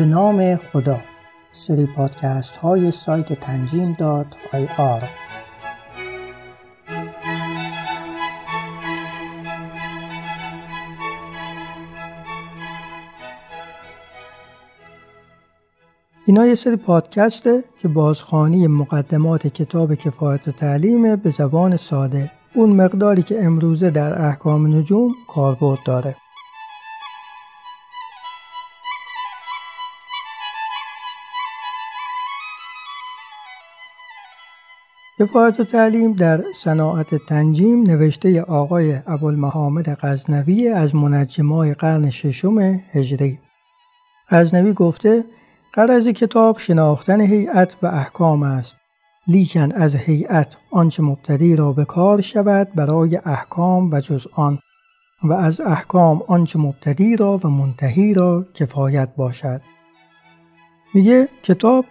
به نام خدا. سری پادکست های سایت تنجیم دات آی آر. اینا یه سری پادکسته که بازخانی مقدمات کتاب کفایت و تعلیم به زبان ساده. اون مقداری که امروزه در احکام نجوم کاربرد داره. کفایت و تعلیم در صناعت تنجیم نوشته آقای ابوالمحامد غزنوی از منجمای قرن ششم هجری. غزنوی گفته قرض کتاب شناختن هیئت و احکام است. لیکن از هیئت آنچه مبتدی را به کار شود برای احکام و جز آن و از احکام آنچه مبتدی را و منتهی را کفایت باشد. میگه کتاب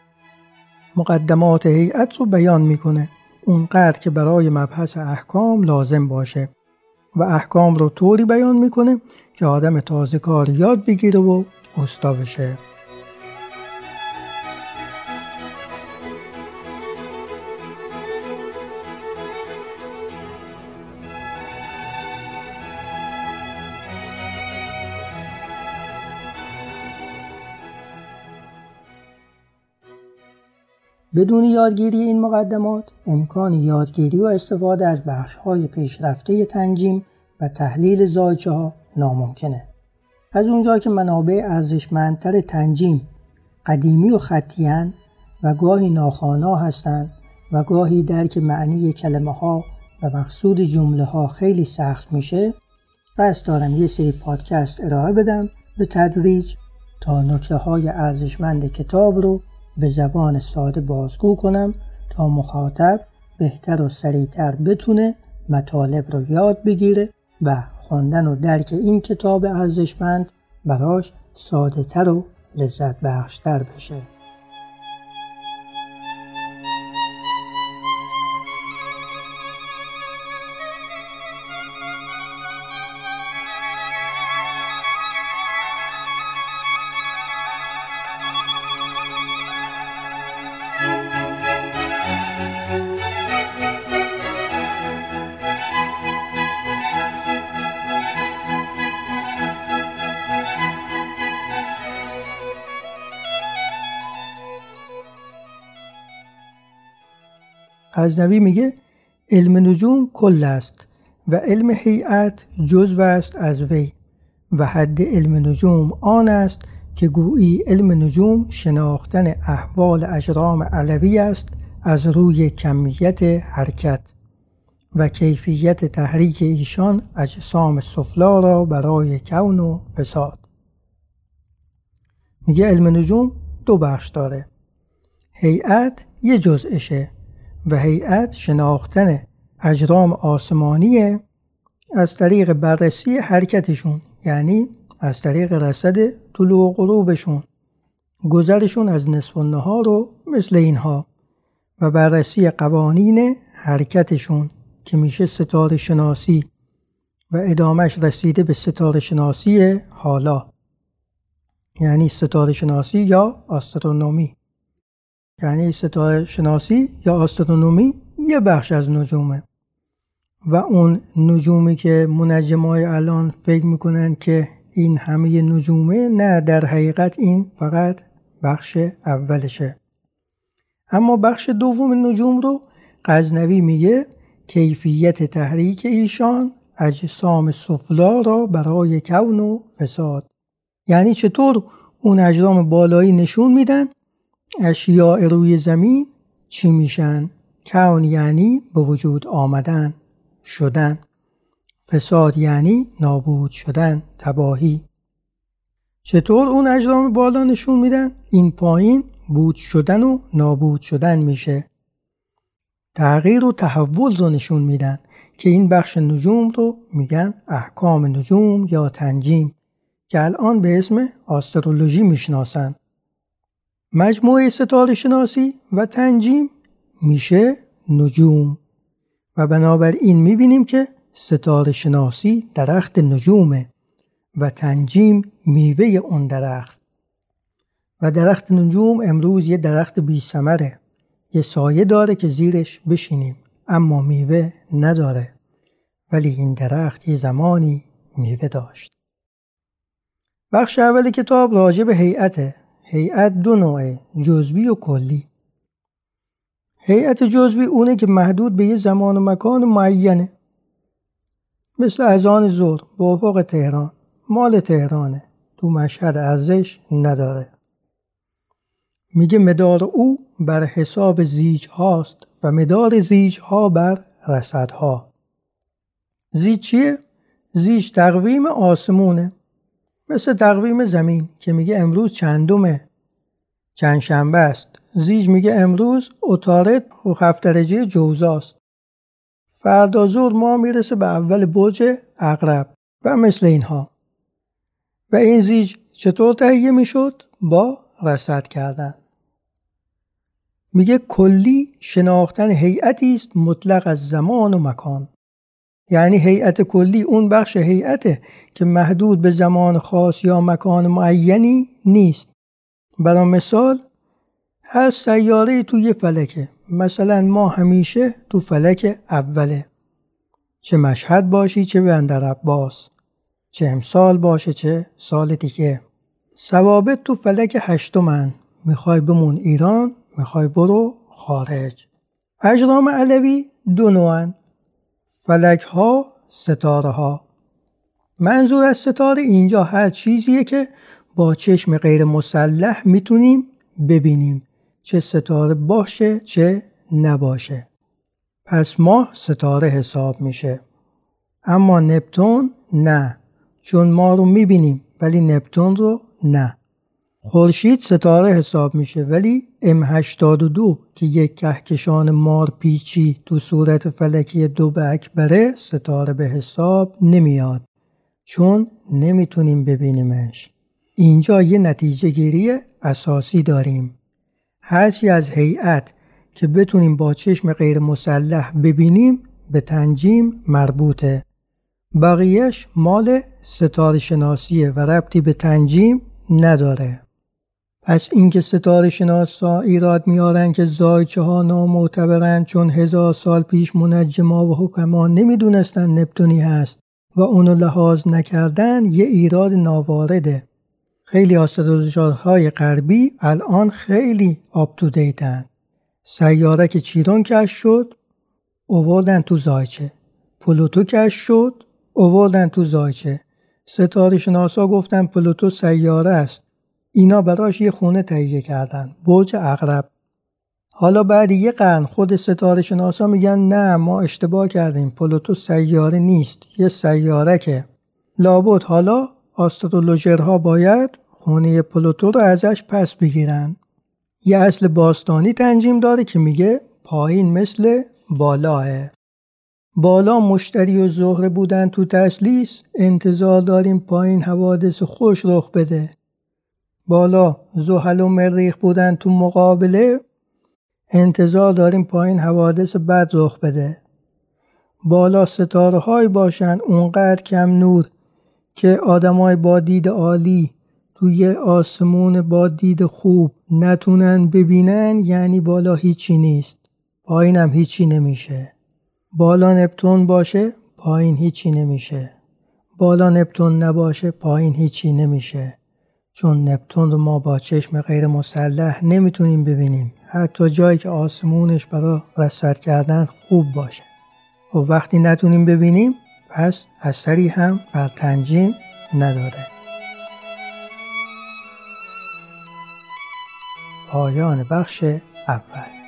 مقدمات هیئت رو بیان می‌کنه. اونقدر که برای مبحث احکام لازم باشه و احکام رو طوری بیان می‌کنه که آدم تازه کار یاد بگیره و استا بشه بدون یادگیری این مقدمات امکان یادگیری و استفاده از بخش های پیشرفته تنجیم و تحلیل زایچه ها ناممکنه. از اونجا که منابع ارزشمندتر تنجیم قدیمی و خطیان و گاهی ناخوانا هستند و گاهی درک معنی کلمه ها و مقصود جمله ها خیلی سخت میشه قصد دارم یه سری پادکست ارائه بدم به تدریج تا نکته های ارزشمند کتاب رو به زبان ساده بازگو کنم تا مخاطب بهتر و سریعتر بتونه مطالب رو یاد بگیره و خواندن و درک این کتاب ارزشمند براش ساده تر و لذت بخشتر بشه. غزنوی میگه علم نجوم کل است و علم هیئت جزو است از وی و حد علم نجوم آن است که گویی علم نجوم شناختن احوال اجرام علوی است از روی کمیت حرکت و کیفیت تحریک ایشان اجسام سفلا را برای کون و فساد. میگه علم نجوم دو بخش داره. هیئت یه جزءشه و هیئت شناختن اجرام آسمانی از طریق بررسی حرکتشون یعنی از طریق رصد طلوع و غروبشون. گذرشون از نصف النهار رو مثل اینها و بررسی قوانین حرکتشون که میشه ستاره شناسی و ادامش رسیده به ستاره شناسی حالا یعنی ستاره شناسی یا آسترونومی. یعنی ستاره شناسی یا آسترونومی یه بخش از نجومه. و اون نجومی که منجمای الان فکر می‌کنن که این همه نجومه نه در حقیقت این فقط بخش اولشه. اما بخش دوم نجوم رو قزنوی میگه کیفیت تحریک ایشان اجسام سفلا را برای کون و فساد. یعنی چطور اون اجرام بالایی نشون میدن؟ اشیاء روی زمین چی میشن؟ کون یعنی به وجود آمدن شدن فساد یعنی نابود شدن تباهی چطور اون اجرام بالا نشون میدن؟ این پایین بود شدن و نابود شدن میشه تغییر و تحول رو نشون میدن که این بخش نجوم رو میگن احکام نجوم یا تنجیم که الان به اسم آسترولوژی می‌شناسن مجموعه ستاره شناسی و تنجیم میشه نجوم. و بنابراین می‌بینیم که ستاره شناسی درخت نجومه و تنجیم میوه اون درخت. و درخت نجوم امروز یه درخت بی سمره. یه سایه داره که زیرش بشینیم اما میوه نداره. ولی این درخت یه زمانی میوه داشت. بخش اول کتاب راجع به هیئت هیئت دو نوعه جزوی و کلی. هیئت جزوی اونه که محدود به یه زمان و مکان معینه. مثل اذان ظهر به افق تهران مال تهرانه تو مشهد ارزش نداره. میگه مدار او بر حساب زیج هاست و مدار زیج ها بر رسد ها. زیج چیه؟ زیج تقویم آسمونه. مثل تقویم زمین که میگه امروز چندمه. چند شنبه است. زیج میگه امروز اتارت و هفت درجه جوزاست. فردا زور ما می‌رسه به اول برج اقرب و مثل اینها. و این زیج چطور تهیه می‌شد؟ با رسد کردن. میگه کلی شناختن هیئتی است مطلق از زمان و مکان. یعنی هیئت کلی اون بخش هیئته که محدود به زمان خاص یا مکان معینی نیست. برای مثال هر سیاره توی فلکه مثلا ما همیشه تو فلک اوله. چه مشهد باشی چه بندر عباس. چه امسال باشه چه سال دیگه. ثوابت تو فلک هشتمن. می‌خوای بمون ایران می‌خوای برو خارج. اجرام علوی دو نوعن فلک ها ستاره ها منظور از ستاره اینجا هر چیزیه که با چشم غیر مسلح می‌تونیم ببینیم چه ستاره باشه چه نباشه. پس ماه ستاره حساب میشه. اما نپتون نه چون ما رو می‌بینیم ولی نپتون رو نه. خورشید ستاره حساب میشه ولی M82 که یک کهکشان مار پیچی تو صورت فلکی دو به اکبره ستاره به حساب نمیاد چون نمی‌تونیم ببینیمش. اینجا یه نتیجه گیری اساسی داریم. هرچی از هیئت که بتونیم با چشم غیر مسلح ببینیم به تنجیم مربوطه. بقیهش مال ستاره شناسیه و ربطی به تنجیم نداره. پس اینکه ستاره شناسا ایراد میارن که زایچه ها نامعتبرند چون هزار سال پیش منجما و حکما نمی‌دونستن نپتونی هست و اونو لحاظ نکردن یه ایراد ناوارده. خیلی های غربی الان خیلی آپ تو دیتن سیاره که چیرون کش شد اووردن تو زایچه. پلوتو کش شد اووردن تو زایچه. ستاره شناسا گفتن پلوتو سیاره است. اینا براش یه خونه تهیه کردن. برج اغرب حالا بعد یه قرن خود ستاره شناسا میگن نه ما اشتباه کردیم. پلوتو سیاره نیست یه سیاره که لابد حالا آسترولوژرها باید خونه پلوتو رو ازش پس بگیرن. یه اصل باستانی تنجیم داره که میگه پایین مثل بالاه بالا مشتری و زهره بودن تو تسلیس انتظار داریم پایین حوادث خوش رخ بده. بالا زحل و مریخ بودن تو مقابله انتظار داریم پایین حوادث بد رخ بده. بالا ستاره های باشن اونقدر کم نور که آدمای با دید عالی توی آسمون با دید خوب نتونن ببینن یعنی بالا هیچی نیست. پایین هم هیچی نمیشه. بالا نپتون باشه پایین هیچی نمیشه. بالا نپتون نباشه پایین هیچی نمیشه. چون نپتون رو ما با چشم غیر مسلح نمی‌تونیم ببینیم. حتی جایی که آسمونش برای رصد کردن خوب باشه. و وقتی نتونیم ببینیم پس اثری هم بر تنجیم نداره. پایان بخش اول.